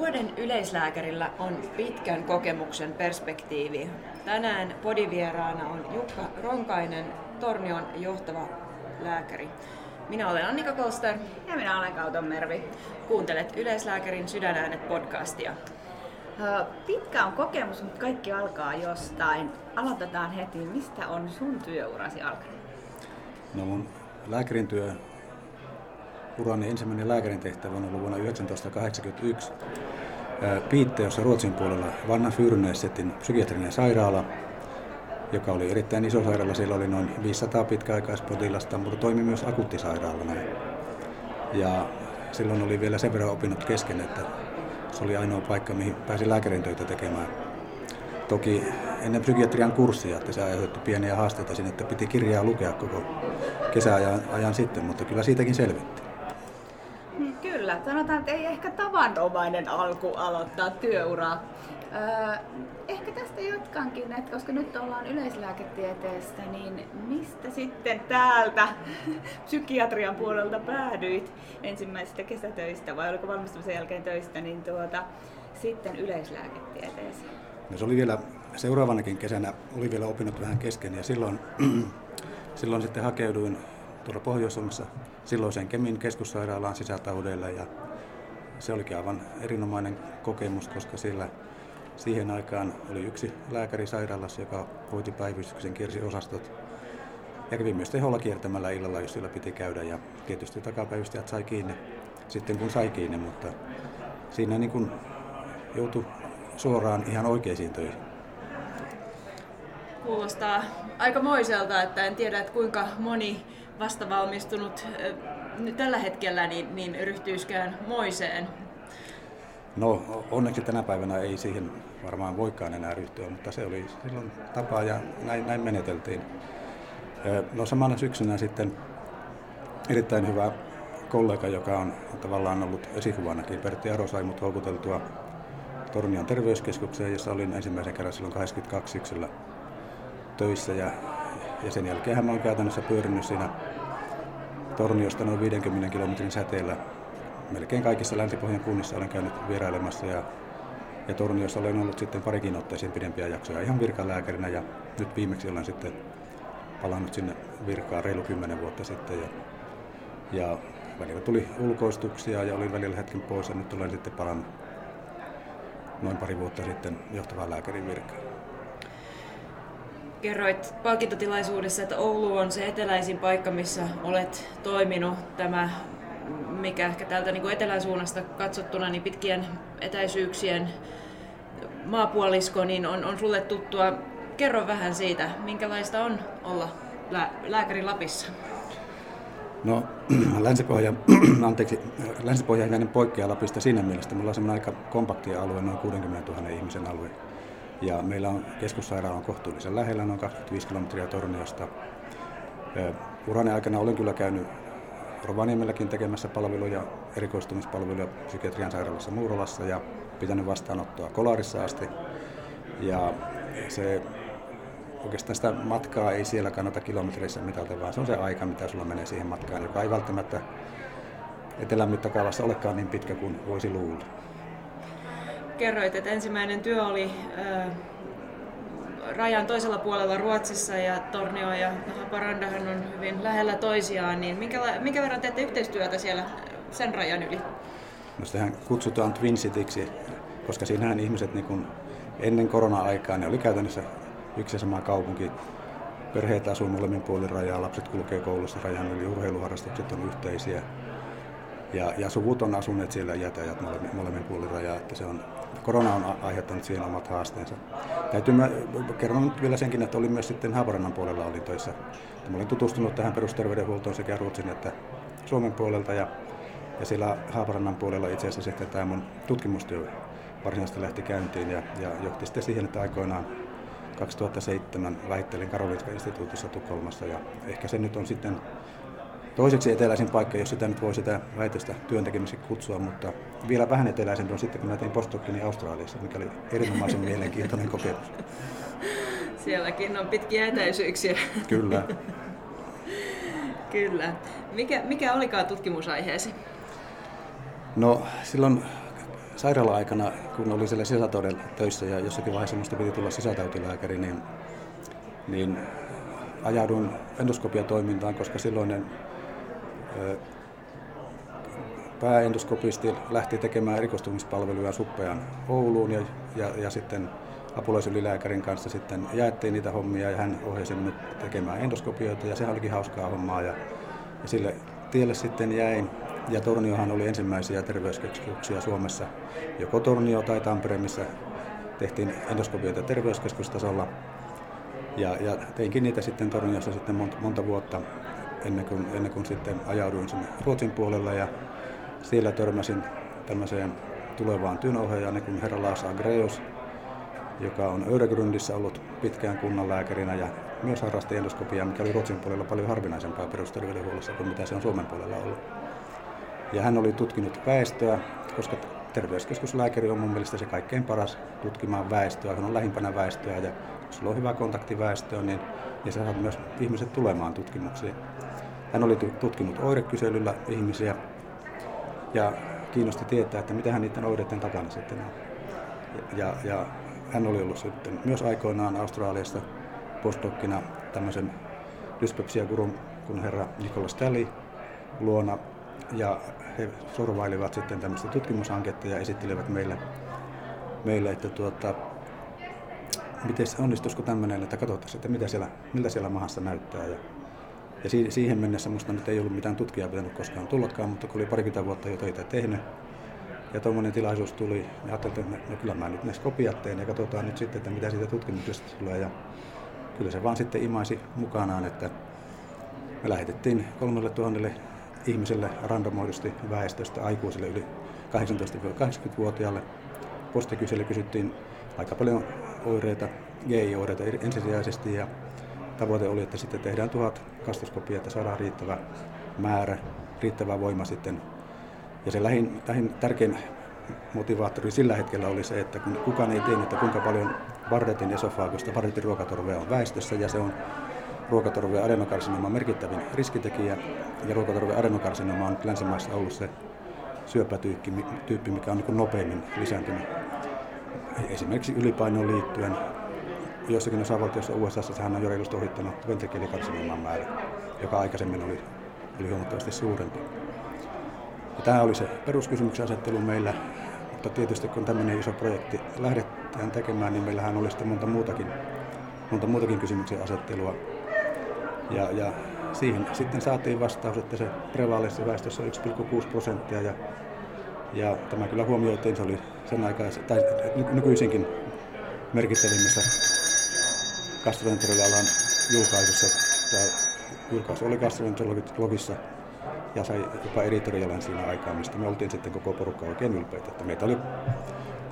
Vuoden yleislääkärillä on pitkän kokemuksen perspektiivi. Tänään podivieraana on Jukka Ronkainen, Tornion johtava lääkäri. Minä olen Annika Koster. Ja minä olen Kauton Mervi. Kuuntelet Yleislääkärin Sydänäänet podcastia. Pitkä on kokemus, mutta kaikki alkaa jostain. Aloitetaan heti. Mistä on sun työurasi alkanut? No mun lääkärin työ urani ensimmäinen lääkärin tehtävä on ollut vuonna 1981 Piitteossa Ruotsin puolella Vanna Fyrnäsetin psykiatrinen sairaala, joka oli erittäin iso sairaala. Siellä oli noin 500 pitkäaikaispotilasta, mutta toimi myös akuuttisairaalana. Ja silloin oli vielä sen verran opinnot kesken, että se oli ainoa paikka, mihin pääsi lääkärin töitä tekemään. Toki ennen psykiatrian kurssia, että se aiheutti pieniä haasteita sinne, että piti kirjaa lukea koko kesäajan ajan sitten, mutta kyllä siitäkin selvittiin. Kyllä, sanotaan, että ei ehkä tavanomainen alku aloittaa työuraa. Öö, ehkä tästä jatkankin, että koska nyt ollaan yleislääketieteestä, niin mistä sitten täältä psykiatrian puolelta päädyit ensimmäisistä kesätöistä vai oliko valmistumisen jälkeen töistä, niin tuota, sitten yleislääketieteeseen? No se oli vielä seuraavanakin kesänä, oli vielä opinnot vähän kesken ja silloin, silloin sitten hakeuduin tuolla Pohjois-Suomessa silloiseen Kemin keskussairaalaan sisätaudeilla ja se olikin aivan erinomainen kokemus, koska siellä siihen aikaan oli yksi lääkäri sairaalassa, joka hoiti päivystyksen, kiersi osastot. Ja kävi myös teholla kiertämällä illalla, jos sillä piti käydä. Ja tietysti takapäivystäjät sai kiinni sitten kun sai kiinni, mutta siinä niin kuin joutui suoraan ihan oikeisiin töihin. Kuulostaa aika moiselta, että en tiedä, että kuinka moni vastavalmistunut tällä hetkellä niin, niin ryhtyiskään moiseen. No onneksi tänä päivänä ei siihen varmaan voikaan enää ryhtyä, mutta se oli silloin tapa ja näin, näin meneteltiin. No samana syksynä sitten erittäin hyvä kollega, joka on tavallaan ollut esikuvanakin, Pertti Aro sai mut houkuteltua Tornion terveyskeskukseen, jossa olin ensimmäisen kerran silloin 82 syksyllä töissä ja, ja sen jälkeen mä oon käytännössä pyörinyt siinä Torniosta noin 50 kilometrin säteellä. Melkein kaikissa Länsi-Pohjan kunnissa olen käynyt vierailemassa ja, ja Torniossa olen ollut sitten parikin otteeseen pidempiä jaksoja ihan virkalääkärinä ja nyt viimeksi olen sitten palannut sinne virkaan reilu kymmenen vuotta sitten ja, ja välillä tuli ulkoistuksia ja olin välillä hetken pois ja nyt olen sitten palannut noin pari vuotta sitten johtavaan lääkärin virkaan. Kerroit palkintotilaisuudessa, että Oulu on se eteläisin paikka, missä olet toiminut. Tämä, mikä ehkä täältä niin etelän suunnasta katsottuna, niin pitkien etäisyyksien maapuolisko, niin on, on sulle tuttua. Kerro vähän siitä, minkälaista on olla lää, lääkäri Lapissa. No Länsi-Pohja, anteeksi, Länsi-Pohja poikkeaa Lapista siinä mielessä, mulla on semmoinen aika kompaktia alue, noin 60 000 ihmisen alue. Ja meillä on keskussairaala on kohtuullisen lähellä, noin 25 kilometriä Torniosta. Urani aikana olen kyllä käynyt Rovaniemelläkin tekemässä palveluja, erikoistumispalveluja psykiatrian sairaalassa Muurolassa ja pitänyt vastaanottoa Kolarissa asti. Ja se oikeastaan sitä matkaa ei siellä kannata kilometreissä mitata, vaan se on se aika, mitä sulla menee siihen matkaan, joka ei välttämättä etelän mittakaavassa olekaan niin pitkä kuin voisi luulla kerroit, että ensimmäinen työ oli rajan toisella puolella Ruotsissa ja Tornio ja Haparandahan on hyvin lähellä toisiaan, niin minkä, minkä verran teette yhteistyötä siellä sen rajan yli? No sitähän kutsutaan Twin Cityksi, koska siinähän ihmiset niin kun ennen korona-aikaa ne oli käytännössä yksi ja sama kaupunki. Perheet asuu molemmin puolin rajaa, lapset kulkee koulussa rajan yli, urheiluharrastukset on yhteisiä. Ja, ja suvut on asuneet siellä jätäjät molemmin, molemmin puolin rajaa, että se on korona on aiheuttanut siihen omat haasteensa. Täytyy mä kerron nyt vielä senkin, että olin myös sitten Haaparannan puolella olin töissä. Mä olin tutustunut tähän perusterveydenhuoltoon sekä Ruotsin että Suomen puolelta ja, ja siellä Haaparannan puolella itse asiassa sitten tämä mun tutkimustyö varsinaisesti lähti käyntiin ja, ja johti sitten siihen, että aikoinaan 2007 väittelin Karolinska instituutissa Tukholmassa ja ehkä se nyt on sitten toiseksi eteläisin paikka, jos sitä nyt voi sitä väitöstä työntekemiseksi kutsua, mutta vielä vähän eteläisempi on sitten, kun mä tein postdokkini Australiassa, mikä oli erinomaisen mielenkiintoinen kokemus. Sielläkin on pitkiä etäisyyksiä. Kyllä. Kyllä. Mikä, mikä olikaan tutkimusaiheesi? No silloin sairaala-aikana, kun oli siellä sisätaudella töissä ja jossakin vaiheessa minusta piti tulla sisätautilääkäri, niin, niin ajaudun endoskopiatoimintaan, koska silloinen pääendoskopisti lähti tekemään erikoistumispalveluja suppean Ouluun ja, ja, ja sitten apulaisylilääkärin kanssa sitten jaettiin niitä hommia ja hän ohjasi minut tekemään endoskopioita ja sehän olikin hauskaa hommaa ja, ja sille tielle sitten jäin. Ja Torniohan oli ensimmäisiä terveyskeskuksia Suomessa, joko Tornio tai Tampere, missä tehtiin endoskopioita terveyskeskustasolla. Ja, ja teinkin niitä sitten Torniossa sitten monta, monta vuotta ennen kuin, ennen kuin sitten ajauduin sinne Ruotsin puolella ja siellä törmäsin tämmöiseen tulevaan työnohjaajaan kuin herra Lars Agreus, joka on Öregrundissä ollut pitkään kunnanlääkärinä ja myös harrasti endoskopiaa, mikä oli Ruotsin puolella paljon harvinaisempaa perusterveydenhuollossa kuin mitä se on Suomen puolella ollut. Ja hän oli tutkinut väestöä, koska terveyskeskuslääkäri on mun mielestä se kaikkein paras tutkimaan väestöä. Hän on lähimpänä väestöä ja jos sulla on hyvä kontakti väestöön, niin, niin sä saat myös ihmiset tulemaan tutkimuksiin. Hän oli tutkinut oirekyselyllä ihmisiä ja kiinnosti tietää, että mitä hän niiden oireiden takana sitten on. Ja, ja hän oli ollut sitten myös aikoinaan Australiassa postdokkina tämmöisen dyspepsia-gurun kuin herra Nicholas Talley luona. Ja he sorvailivat sitten tämmöistä tutkimushanketta ja esittelivät meille, meille että tuota, miten onnistuisiko tämmöinen, että katsottaisiin, että mitä siellä, miltä siellä mahassa näyttää. Ja, ja siihen mennessä minusta nyt ei ollut mitään tutkijaa pitänyt koskaan tullutkaan, mutta kun oli parikymmentä vuotta jo töitä tehnyt, ja tuommoinen tilaisuus tuli, ja ajattelin, että no, kyllä mä nyt näissä kopiat teen ja katsotaan nyt sitten, että mitä siitä tutkimuksesta tulee. Ja kyllä se vaan sitten imaisi mukanaan, että me lähetettiin kolmelle tuhannelle ihmiselle randomoidusti väestöstä aikuisille yli 18-80-vuotiaalle. Postikysely kysyttiin aika paljon oireita, GI-oireita ensisijaisesti ja tavoite oli, että sitten tehdään tuhat kastoskopia, että saadaan riittävä määrä, riittävä voima sitten. Ja se lähin, lähin tärkein motivaattori sillä hetkellä oli se, että kun kukaan ei tiennyt, että kuinka paljon Barrettin esofaagosta, Barrettin ruokatorvea on väestössä ja se on ruokatorve adenokarsinoma merkittävin riskitekijä ja ruokatorve adenokarsinoma on länsimaissa ollut se syöpätyyppi, mikä on niin nopeimmin lisääntynyt. Esimerkiksi ylipainoon liittyen joissakin osavaltioissa USA sehän on jo reilusti ohittanut ventrikelikarsinoman määrä, joka aikaisemmin oli, oli huomattavasti suurempi. Ja tämä oli se peruskysymyksen asettelu meillä, mutta tietysti kun tämmöinen iso projekti lähdetään tekemään, niin meillähän oli sitten monta muutakin, monta muutakin kysymyksen asettelua. Ja, ja siihen sitten saatiin vastaus, että se prevalenssi väestössä on 1,6 prosenttia ja, ja tämä kyllä huomioitiin, se oli sen aikaisen, tai nykyisinkin merkittävimmissä gastroenterologialan julkaisussa. Tämä julkaisu oli gastroenterologissa ja sai jopa editorialan siinä aikaa, mistä me oltiin sitten koko porukka oikein ylpeitä. Että meitä oli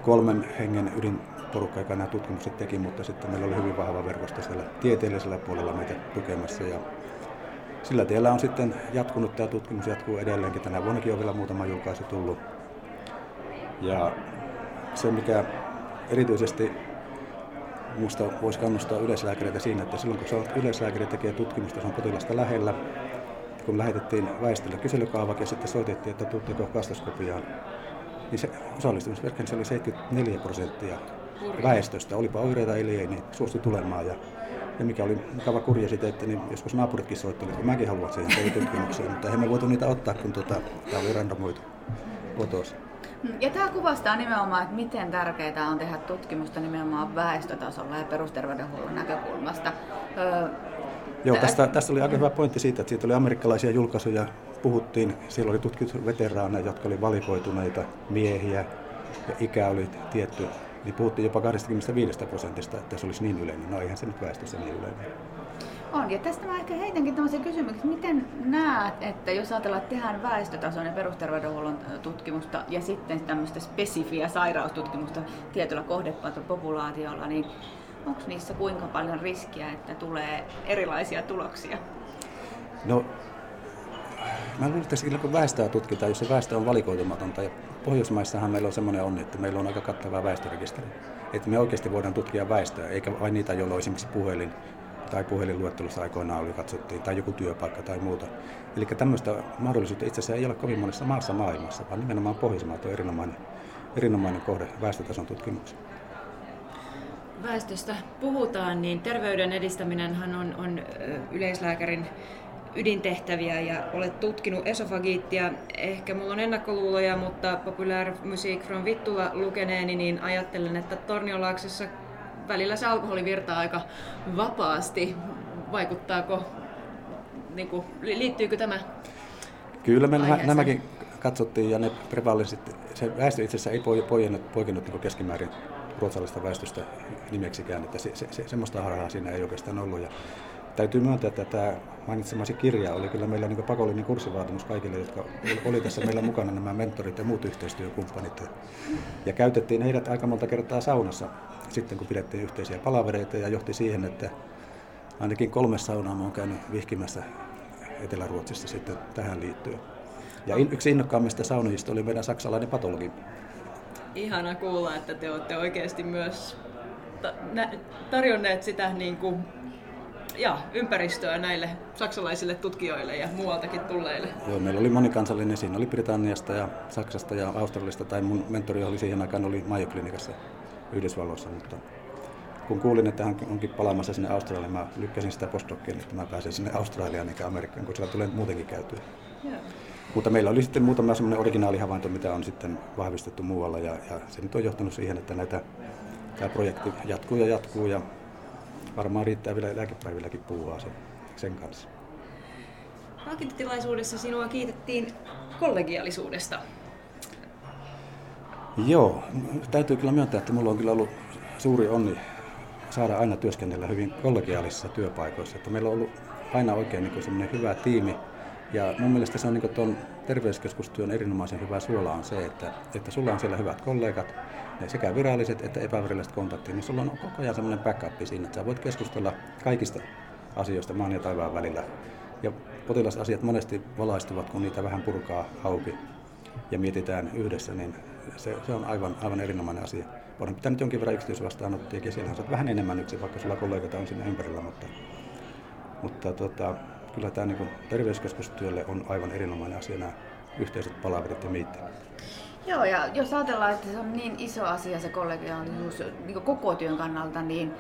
kolmen hengen ydinporukka, joka nämä tutkimukset teki, mutta sitten meillä oli hyvin vahva verkosto siellä tieteellisellä puolella meitä tukemassa. Ja sillä tiellä on sitten jatkunut, tämä tutkimus jatkuu edelleenkin. Tänä vuonnakin on vielä muutama julkaisu tullut. Ja se, mikä erityisesti Minusta voisi kannustaa yleislääkäreitä siinä, että silloin kun yleislääkäri tekee tutkimusta, se on potilasta lähellä, kun lähetettiin väestölle kyselykaavake ja sitten soitettiin, että tuutteko kastoskopiaan, niin se osallistumisverkki oli 74 prosenttia väestöstä, olipa oireita eli ei, niin suostui tulemaan. Ja, ja mikä oli mukava kuriositeetti, niin joskus naapuritkin soittelivat, että mäkin haluan siihen tutkimukseen, mutta eihän me voitu niitä ottaa, kun tuota, tämä oli randomoitu otos. Ja tämä kuvastaa nimenomaan, että miten tärkeää on tehdä tutkimusta nimenomaan väestötasolla ja perusterveydenhuollon näkökulmasta. Öö, Joo, tästä, tästä oli aika hyvä pointti siitä, että siitä oli amerikkalaisia julkaisuja, puhuttiin, siellä oli tutkittu veteraaneja, jotka oli valikoituneita miehiä ja ikä oli tietty, niin puhuttiin jopa 25 prosentista, että se olisi niin yleinen. No eihän se nyt väestössä niin yleinen. On, ja tästä mä ehkä heitänkin tämmöisen kysymyksen, miten näet, että jos ajatellaan, että tehdään väestötason ja perusterveydenhuollon tutkimusta ja sitten tämmöistä spesifiä sairaustutkimusta tietyllä kohdepopulaatiolla, niin onko niissä kuinka paljon riskiä, että tulee erilaisia tuloksia? No, mä luulen, että sillä kun väestöä tutkitaan, jos se väestö on valikoitumatonta, ja Pohjoismaissahan meillä on semmoinen onni, että meillä on aika kattava väestörekisteri. Että me oikeasti voidaan tutkia väestöä, eikä vain niitä, joilla on esimerkiksi puhelin tai puhelinluettelossa aikoinaan oli katsottiin, tai joku työpaikka tai muuta. Eli tämmöistä mahdollisuutta itse asiassa ei ole kovin monessa maassa maailmassa, vaan nimenomaan Pohjoismaat on erinomainen erinomainen kohde väestötason tutkimukseen. Väestöstä puhutaan, niin terveyden edistäminen on, on yleislääkärin ydintehtäviä ja olet tutkinut esofagiittia. Ehkä mulla on ennakkoluuloja, mutta Popular Music from Vittula lukeneeni, niin ajattelen, että Tornionlaaksossa välillä se alkoholi virtaa aika vapaasti. Vaikuttaako, niin kuin, liittyykö tämä Kyllä me aiheeseen? nämäkin katsottiin ja ne prevalensit, se väestö itse asiassa ei poikinut, poikinut niin keskimäärin ruotsalaisesta väestöstä nimeksikään, että se, se, se, semmoista harhaa siinä ei oikeastaan ollut. Ja täytyy myöntää, että tämä mainitsemasi kirja oli kyllä meillä niin pakollinen kurssivaatimus kaikille, jotka oli tässä meillä mukana, nämä mentorit ja muut yhteistyökumppanit. Ja käytettiin heidät aika monta kertaa saunassa sitten, kun pidettiin yhteisiä palavereita ja johti siihen, että ainakin kolme saunaa on käynyt vihkimässä Etelä-Ruotsissa sitten tähän liittyen. Ja yksi innokkaammista saunojista oli meidän saksalainen patologi. Ihana kuulla, että te olette oikeasti myös tarjonneet sitä niin kuin ja, ympäristöä näille saksalaisille tutkijoille ja muualtakin tulleille? Joo, meillä oli monikansallinen. Siinä oli Britanniasta ja Saksasta ja Australiasta, tai mun mentori oli siihen aikaan oli Mayo Klinikassa Yhdysvalloissa, mutta kun kuulin, että hän onkin palaamassa sinne Australiaan, mä lykkäsin sitä postdocia, että mä pääsen sinne Australiaan eikä Amerikkaan, kun siellä tulee muutenkin käytyä. Yeah. Mutta meillä oli sitten muutama semmoinen originaalihavainto, mitä on sitten vahvistettu muualla, ja, ja se nyt on johtanut siihen, että näitä, tämä projekti jatkuu ja jatkuu, ja varmaan riittää vielä lääkepäivilläkin puhua sen, sen kanssa. Palkintotilaisuudessa sinua kiitettiin kollegiaalisuudesta. Joo, täytyy kyllä myöntää, että mulla on kyllä ollut suuri onni saada aina työskennellä hyvin kollegiaalisissa työpaikoissa. Että meillä on ollut aina oikein niin semmoinen hyvä tiimi. Ja mun mielestä se on niin tuon terveyskeskustyön erinomaisen hyvä suola on se, että, että sulla on siellä hyvät kollegat, ne sekä viralliset että epäviralliset kontaktit, niin sulla on koko ajan semmoinen backup siinä, että sä voit keskustella kaikista asioista maan ja taivaan välillä. Ja potilasasiat monesti valaistuvat, kun niitä vähän purkaa auki ja mietitään yhdessä, niin se, se on aivan, aivan erinomainen asia. Olen pitänyt jonkin verran yksityisvastaanottoja ja siellä on vähän enemmän yksin, vaikka sulla kollegoita on siinä ympärillä, mutta, mutta tota, kyllä tämä niin terveyskeskustyölle on aivan erinomainen asia nämä yhteiset palaverit ja miitti. Joo, ja jos ajatellaan, että se on niin iso asia se kollegiaalisuus niin koko työn kannalta, niin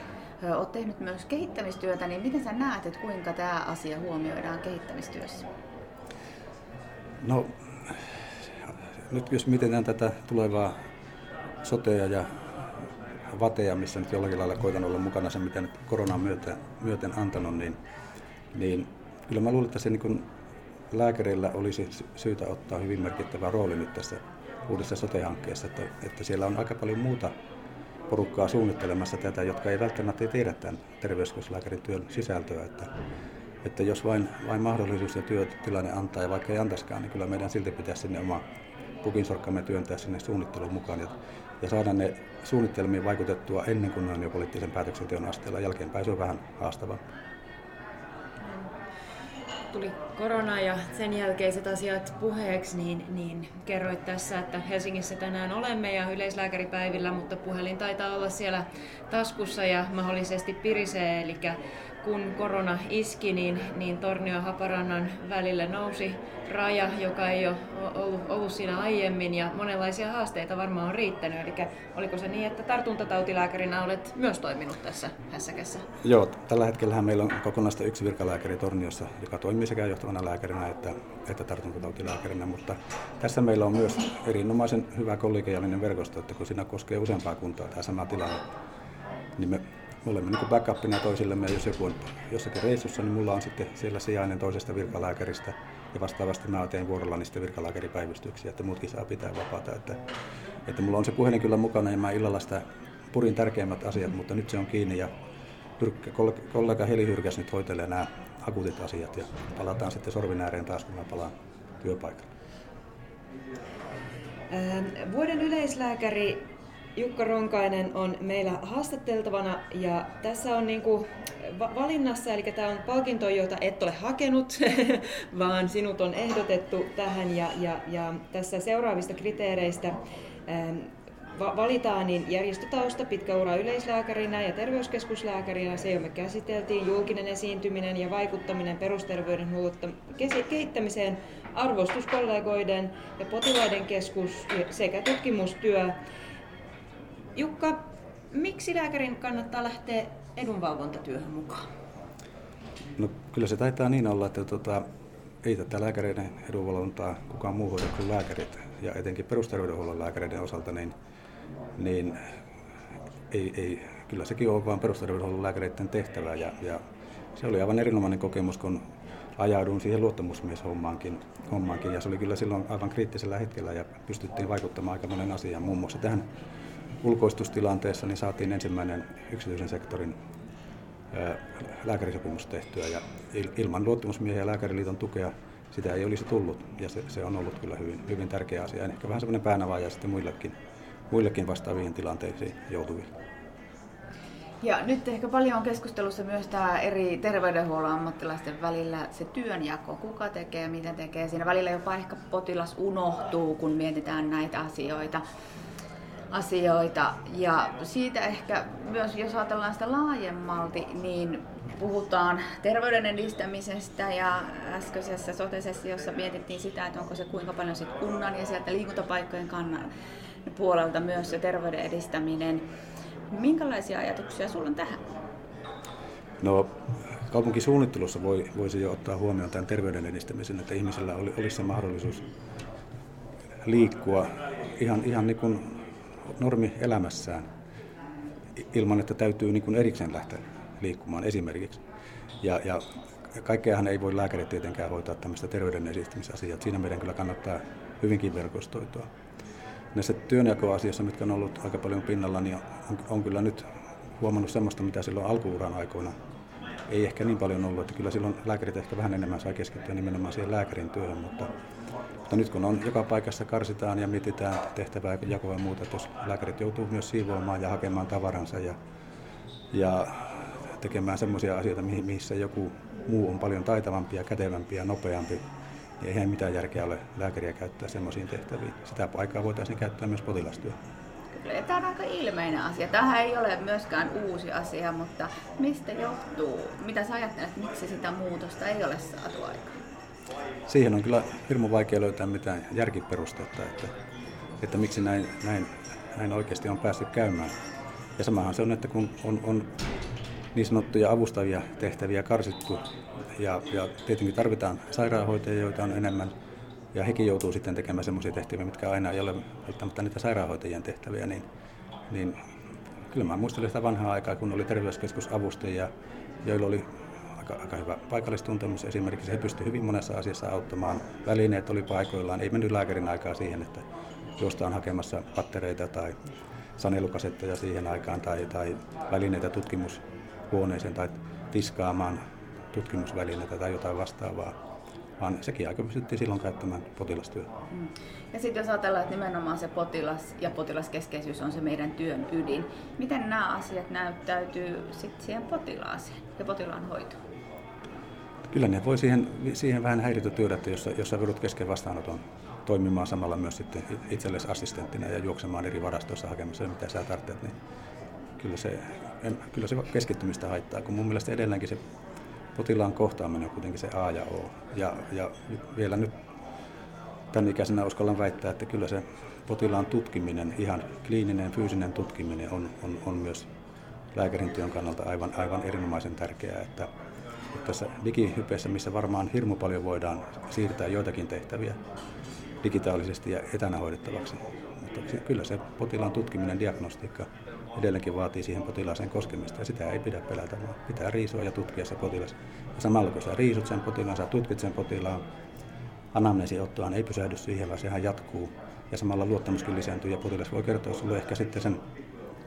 Olet tehnyt myös kehittämistyötä, niin miten sä näet, että kuinka tämä asia huomioidaan kehittämistyössä? No, nyt jos mietitään tätä tulevaa sotea ja vateja, missä nyt jollakin lailla koitan olla mukana sen, mitä nyt koronan myöten, myöten antanut, niin, niin kyllä mä luulen, että se niin lääkäreillä olisi syytä ottaa hyvin merkittävä rooli nyt tässä uudessa sote-hankkeessa, että, että siellä on aika paljon muuta porukkaa suunnittelemassa tätä, jotka ei välttämättä tiedä tämän terveyskeskuslääkärin työn sisältöä. Että, että jos vain, vain mahdollisuus ja työtilanne antaa, ja vaikka ei antaisikaan, niin kyllä meidän silti pitäisi sinne oma pukinsorkkamme työntää sinne suunnitteluun mukaan ja, ja saada ne suunnitelmiin vaikutettua ennen kuin ne on jo poliittisen päätöksenteon asteella. Jälkeenpäin se on vähän haastavaa tuli korona ja sen jälkeiset asiat puheeksi, niin, niin kerroit tässä, että Helsingissä tänään olemme ja yleislääkäripäivillä, mutta puhelin taitaa olla siellä taskussa ja mahdollisesti pirisee, eli kun korona iski, niin, niin Tornio ja Haparannan välille nousi raja, joka ei ole ollut, ollut siinä aiemmin ja monenlaisia haasteita varmaan on riittänyt. Eli oliko se niin, että tartuntatautilääkärinä olet myös toiminut tässä hässäkässä? Joo, tällä hetkellä meillä on kokonaista yksi virkalääkäri Torniossa, joka toimii sekä johtavana lääkärinä että, että tartuntatautilääkärinä, mutta tässä meillä on myös erinomaisen hyvä kollegiaalinen verkosto, että kun siinä koskee useampaa kuntaa tämä sama tilanne, niin me me olemme niin backupina toisillemme jos joku on jossakin reissussa, niin mulla on sitten siellä sijainen toisesta virkalääkäristä ja vastaavasti mä teen vuorollani sitten virkalääkäripäivystyksiä, että muutkin saa pitää vapaata. Että, että mulla on se puhelin kyllä mukana ja mä illalla sitä purin tärkeimmät asiat, mutta nyt se on kiinni ja kollega Heli Hyrkäs nyt hoitelee nämä akuutit asiat ja palataan sitten sorvin ääreen taas, kun mä palaan työpaikalle. Vuoden yleislääkäri Jukka Ronkainen on meillä haastatteltavana ja tässä on niinku valinnassa, eli tämä on palkinto, jota et ole hakenut, vaan sinut on ehdotettu tähän ja, ja, ja tässä seuraavista kriteereistä ähm, valitaan niin järjestötausta, pitkä ura yleislääkärinä ja terveyskeskuslääkärinä, se jo me käsiteltiin, julkinen esiintyminen ja vaikuttaminen perusterveydenhuollon kehittämiseen, arvostuskollegoiden ja potilaiden keskus sekä tutkimustyö. Jukka, miksi lääkärin kannattaa lähteä edunvalvontatyöhön mukaan? No kyllä se taitaa niin olla, että tota, ei tätä lääkäreiden edunvalvontaa kukaan muu hoida kuin lääkärit. Ja etenkin perusterveydenhuollon lääkäreiden osalta, niin, niin ei, ei, kyllä sekin on vain perusterveydenhuollon lääkäreiden tehtävä. Ja, ja se oli aivan erinomainen kokemus, kun ajaudun siihen luottamusmieshommaankin. Hommaankin, ja se oli kyllä silloin aivan kriittisellä hetkellä ja pystyttiin vaikuttamaan aika monen asiaan. Muun muassa tähän ulkoistustilanteessa niin saatiin ensimmäinen yksityisen sektorin lääkärisopimus tehtyä ja ilman luottamusmiehen ja lääkäriliiton tukea sitä ei olisi tullut ja se, se on ollut kyllä hyvin, hyvin tärkeä asia ja ehkä vähän semmoinen päänavaaja sitten muillekin, muillekin vastaaviin tilanteisiin joutuville. Ja nyt ehkä paljon on keskustelussa myös tämä eri terveydenhuollon ammattilaisten välillä se työnjako, kuka tekee, miten tekee. Siinä välillä jopa ehkä potilas unohtuu, kun mietitään näitä asioita asioita. Ja siitä ehkä myös, jos ajatellaan sitä laajemmalti, niin puhutaan terveyden edistämisestä ja äskeisessä sotesessiossa mietittiin sitä, että onko se kuinka paljon sit kunnan ja sieltä liikuntapaikkojen kannan puolelta myös se terveyden edistäminen. Minkälaisia ajatuksia sulla on tähän? No kaupunkisuunnittelussa voi, voisi jo ottaa huomioon tämän terveyden edistämisen, että ihmisellä oli, olisi se mahdollisuus liikkua ihan, ihan niin kuin normi elämässään ilman, että täytyy niin kuin erikseen lähteä liikkumaan esimerkiksi. Ja, ja kaikkeahan ei voi lääkärit tietenkään hoitaa tämmöistä terveyden edistämisasiaa. Siinä meidän kyllä kannattaa hyvinkin verkostoitua. Näissä työnjakoasioissa, mitkä on ollut aika paljon pinnalla, niin on, on kyllä nyt huomannut semmoista, mitä silloin alkuuran aikoina ei ehkä niin paljon ollut. Että kyllä silloin lääkärit ehkä vähän enemmän sai keskittyä nimenomaan siihen lääkärin työhön, mutta mutta nyt kun on joka paikassa karsitaan ja mietitään tehtävää jakoa ja muuta, että jos lääkärit joutuu myös siivoamaan ja hakemaan tavaransa ja, ja tekemään sellaisia asioita, missä joku muu on paljon taitavampi ja kätevämpi ja nopeampi, niin eihän mitään järkeä ole lääkäriä käyttää semmoisiin tehtäviin. Sitä aikaa voitaisiin käyttää myös potilastyö. Kyllä, tämä on aika ilmeinen asia. Tähän ei ole myöskään uusi asia, mutta mistä johtuu? Mitä sä ajattelet, miksi sitä muutosta ei ole saatu aikaan? Siihen on kyllä hirmu vaikea löytää mitään järkiperustetta, että, että miksi näin, näin, näin oikeasti on päässyt käymään. Ja samahan se on, että kun on, on niin sanottuja avustavia tehtäviä karsittu ja, ja tietenkin tarvitaan sairaanhoitajia, joita on enemmän, ja hekin joutuu sitten tekemään sellaisia tehtäviä, mitkä aina ei ole välttämättä niitä sairaanhoitajien tehtäviä, niin, niin kyllä mä muistelen sitä vanhaa aikaa, kun oli terveyskeskusavustajia, joilla oli aika, aika hyvä paikallistuntemus esimerkiksi. He pystyivät hyvin monessa asiassa auttamaan. Välineet oli paikoillaan. Ei mennyt lääkärin aikaa siihen, että jostain hakemassa pattereita tai sanelukasetteja siihen aikaan tai, tai välineitä tutkimushuoneeseen tai tiskaamaan tutkimusvälineitä tai jotain vastaavaa vaan sekin aika pystyttiin silloin käyttämään potilastyöhön. Mm. Ja sitten jos ajatellaan, että nimenomaan se potilas ja potilaskeskeisyys on se meidän työn ydin, miten nämä asiat näyttäytyy sitten siihen potilaaseen ja potilaan hoitoon? Kyllä ne voi siihen, siihen vähän häiritä työdätä, jos, sä joudut kesken vastaanoton toimimaan samalla myös sitten itsellesi assistenttina ja juoksemaan eri varastoissa hakemassa mitä sä tarvitset, niin kyllä se, en, kyllä se keskittymistä haittaa, kun mun mielestä edelleenkin se potilaan kohtaaminen on kuitenkin se A ja O. Ja, ja vielä nyt tämän ikäisenä uskallan väittää, että kyllä se potilaan tutkiminen, ihan kliininen, fyysinen tutkiminen on, on, on myös lääkärin työn kannalta aivan, aivan erinomaisen tärkeää, että tässä digihypeessä, missä varmaan hirmu paljon voidaan siirtää joitakin tehtäviä digitaalisesti ja etänä hoidettavaksi. Mutta kyllä se potilaan tutkiminen, diagnostiikka edelleenkin vaatii siihen potilaaseen koskemista ja sitä ei pidä pelätä, vaan pitää riisua ja tutkia se potilas. Ja samalla kun sä riisut sen potilaan, sä tutkit sen potilaan, anamneesiottoaan ei pysähdy siihen, vaan sehän jatkuu ja samalla luottamuskin lisääntyy ja potilas voi kertoa sinulle ehkä sitten sen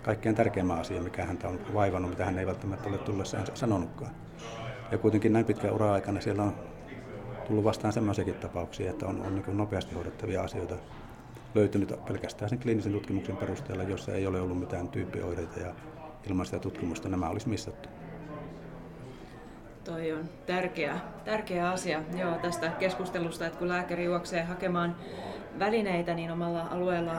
kaikkein tärkeimmän asian, mikä häntä on vaivannut, mitä hän ei välttämättä ole tullessaan sanonutkaan. Ja kuitenkin näin pitkän ura-aikana siellä on tullut vastaan sellaisiakin tapauksia, että on, on niin nopeasti hoidettavia asioita löytynyt pelkästään sen kliinisen tutkimuksen perusteella, jossa ei ole ollut mitään tyyppioireita ja ilman sitä tutkimusta nämä olisi missattu. Toi on tärkeä, tärkeä asia joo, tästä keskustelusta, että kun lääkäri juoksee hakemaan välineitä, niin omalla alueella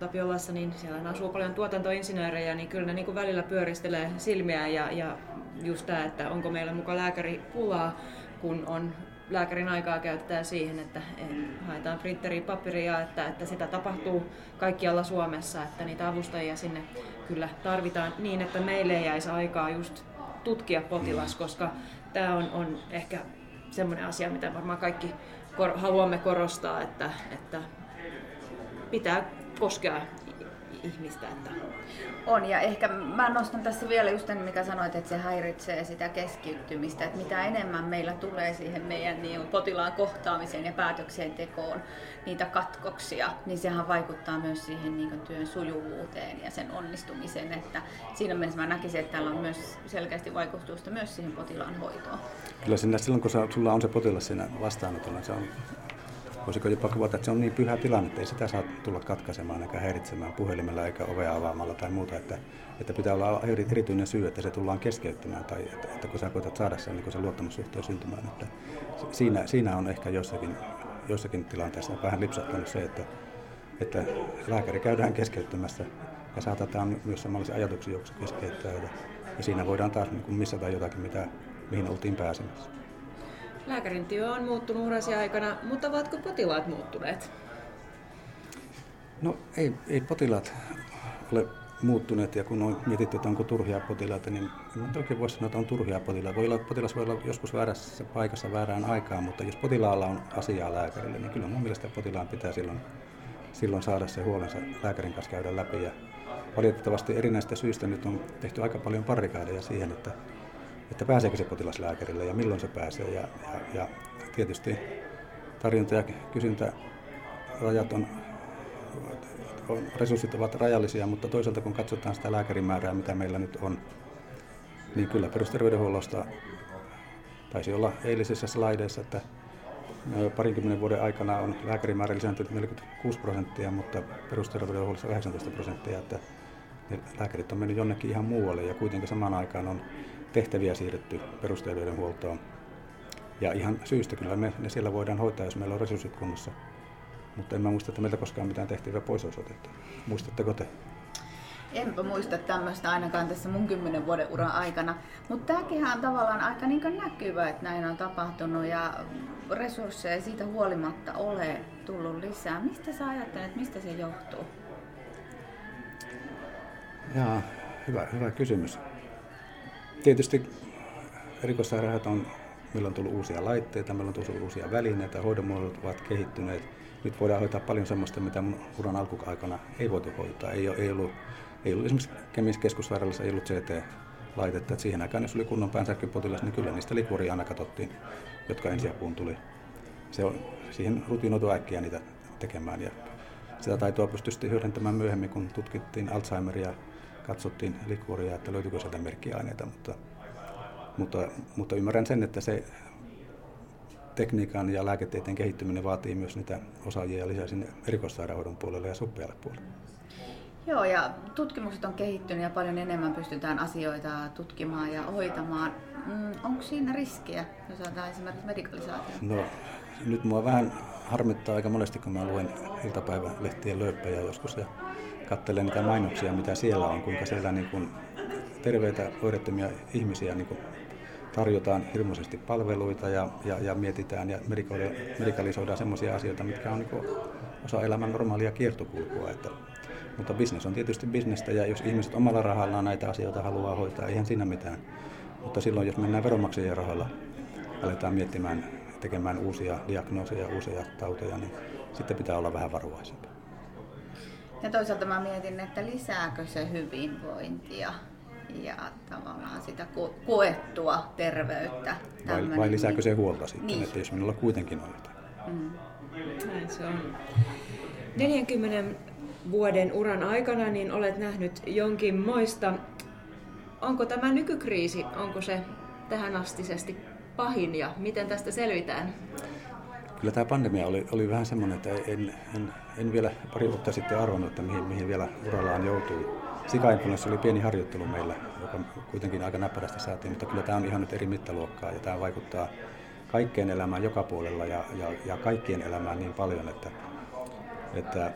Tapiolassa, niin siellä asuu paljon tuotantoinsinöörejä, niin kyllä ne niin kuin välillä pyöristelee silmiä ja, ja just tämä, että onko meillä mukaan lääkäri pulaa, kun on lääkärin aikaa käytetään siihen, että haetaan printteriä paperia, että, että sitä tapahtuu kaikkialla Suomessa, että niitä avustajia sinne kyllä tarvitaan niin, että meille ei jäisi aikaa just tutkia potilas, koska tämä on, on ehkä semmoinen asia, mitä varmaan kaikki kor- haluamme korostaa, että, että pitää koskea ihmistä. Että... On, ja ehkä mä nostan tässä vielä just sen, mikä sanoit, että se häiritsee sitä keskittymistä, että mitä enemmän meillä tulee siihen meidän niin potilaan kohtaamiseen ja päätöksentekoon niitä katkoksia, niin sehän vaikuttaa myös siihen niin työn sujuvuuteen ja sen onnistumiseen, että siinä mielessä mä näkisin, että tällä on myös selkeästi vaikutusta myös siihen potilaan hoitoon. Kyllä sinne, silloin kun sulla on se potilas siinä vastaanotolla, se on voisiko jopa kuvata, että se on niin pyhä tilanne, että ei sitä saa tulla katkaisemaan eikä häiritsemään puhelimella eikä ovea avaamalla tai muuta, että, että pitää olla erityinen syy, että se tullaan keskeyttämään tai että, että kun sä koetat saada sen, niin se luottamussuhteen syntymään. Että siinä, siinä on ehkä jossakin, jossakin tilanteessa vähän lipsattanut se, että, että lääkäri käydään keskeyttämässä ja saatetaan myös samanlaisia ajatuksia keskeyttää ja, ja siinä voidaan taas niin missata jotakin, mitä, mihin oltiin pääsemässä. Lääkärin työ on muuttunut urasi aikana, mutta ovatko potilaat muuttuneet? No ei, ei potilaat ole muuttuneet ja kun on mietitty, että onko turhia potilaita, niin en oikein voi sanoa, että on turhia potilaita. Voi olla, potilas voi olla joskus väärässä paikassa väärään aikaan, mutta jos potilaalla on asiaa lääkärille, niin kyllä mun mielestä potilaan pitää silloin, silloin saada se huolensa lääkärin kanssa käydä läpi. Ja valitettavasti erinäistä syistä nyt on tehty aika paljon parikaadeja siihen, että että pääseekö se potilas lääkärille ja milloin se pääsee. Ja, ja, ja tietysti tarjonta- ja kysyntä-rajat on, on, resurssit ovat rajallisia, mutta toisaalta kun katsotaan sitä lääkärimäärää, mitä meillä nyt on, niin kyllä perusterveydenhuollosta taisi olla eilisessä slaideissa, että parinkymmenen vuoden aikana on lääkärimäärä lisääntynyt 46 prosenttia, mutta perusterveydenhuollossa 18 prosenttia, että lääkärit on mennyt jonnekin ihan muualle ja kuitenkin samaan aikaan on tehtäviä siirretty perusterveydenhuoltoon. Ja ihan syystä kyllä me ne siellä voidaan hoitaa, jos meillä on resurssit kunnossa. Mutta en mä muista, että meiltä koskaan mitään tehtäviä pois olisi otettu. Muistatteko te? Enpä muista tämmöistä ainakaan tässä mun kymmenen vuoden uran aikana. Mutta tämäkin on tavallaan aika niin näkyvä, että näin on tapahtunut ja resursseja siitä huolimatta ole tullut lisää. Mistä sä ajattelet, mistä se johtuu? Jaa, hyvä, hyvä kysymys. Tietysti erikoissairaanhoito on, meillä on tullut uusia laitteita, meillä on tullut uusia välineitä, hoidonmuodot ovat kehittyneet. Nyt voidaan hoitaa paljon sellaista, mitä uran alkuaikana ei voitu hoitaa. Ei, ei, ollut, ei ollut esimerkiksi Kemis keskussairaalassa ei ollut CT-laitetta. Et siihen aikaan, jos oli kunnon päänsärkypotilas, niin kyllä niistä likuria aina katsottiin, jotka ensiapuun tuli. Se on, siihen rutinoitu äkkiä niitä tekemään. Ja sitä taitoa pystyi hyödyntämään myöhemmin, kun tutkittiin Alzheimeria katsottiin likuria, että löytyykö sieltä merkkiaineita, mutta, mutta, mutta ymmärrän sen, että se tekniikan ja lääketieteen kehittyminen vaatii myös niitä osaajia lisää sinne erikoissairaanhoidon puolelle ja suppealle puolelle. Joo, ja tutkimukset on kehittynyt ja paljon enemmän pystytään asioita tutkimaan ja hoitamaan. Mm, onko siinä riskiä, jos ajatellaan esimerkiksi medikalisaatio? No, nyt mua vähän harmittaa aika monesti, kun mä luen iltapäivälehtien lööppejä joskus ja katselen niitä mainoksia, mitä siellä on, kuinka siellä niin kuin terveitä, oirettomia ihmisiä niin kuin tarjotaan hirmuisesti palveluita ja, ja, ja mietitään ja medikalisoidaan sellaisia asioita, mitkä on niin osa elämän normaalia kiertokulkua. Että, mutta bisnes on tietysti bisnestä ja jos ihmiset omalla rahallaan näitä asioita haluaa hoitaa, eihän siinä mitään. Mutta silloin, jos mennään veronmaksajien rahalla, aletaan miettimään, tekemään uusia diagnooseja, uusia tauteja, niin sitten pitää olla vähän varovaisempi. Ja toisaalta mä mietin, että lisääkö se hyvinvointia ja tavallaan sitä koettua terveyttä. Vai, vai lisääkö se huolta sitten, niin. että jos minulla kuitenkin on jotain. Mm. Näin se on. 40 vuoden uran aikana niin olet nähnyt jonkin moista. Onko tämä nykykriisi, onko se tähän astisesti pahin ja miten tästä selvitään? kyllä tämä pandemia oli, oli vähän semmoinen, että en, en, en vielä pari vuotta sitten arvannut, että mihin, mihin vielä urallaan joutui. Sikainfluenssa oli pieni harjoittelu meillä, joka kuitenkin aika näppärästi saatiin, mutta kyllä tämä on ihan nyt eri mittaluokkaa ja tämä vaikuttaa kaikkeen elämään joka puolella ja, ja, ja kaikkien elämään niin paljon, että, että,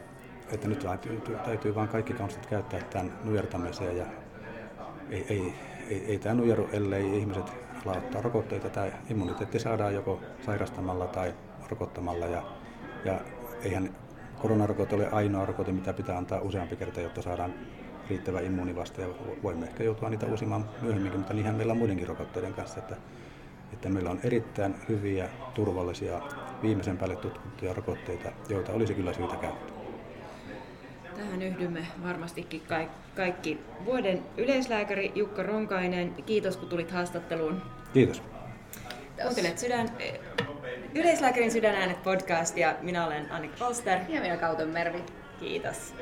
että nyt täytyy, täytyy vain kaikki konstit käyttää tämän nujertamiseen ja ei, ei, ei, ei tämä nujeru, ellei ihmiset ala ottaa rokotteita. Tämä immuniteetti saadaan joko sairastamalla tai rokottamalla. Ja, ja eihän koronarokote ole ainoa rokote, mitä pitää antaa useampi kerta, jotta saadaan riittävä immuunivaste. Ja voimme ehkä joutua niitä uusimaan myöhemminkin, mutta niinhän meillä on muidenkin rokotteiden kanssa. Että, että meillä on erittäin hyviä, turvallisia, viimeisen päälle tutkittuja rokotteita, joita olisi kyllä syytä käyttää. Tähän yhdymme varmastikin kaikki. Vuoden yleislääkäri Jukka Ronkainen, kiitos kun tulit haastatteluun. Kiitos. Kuuntelet sydän, Yleislääkärin sydänäänet podcast ja minä olen Annik Polster. Ja minä Kauten Mervi. Kiitos.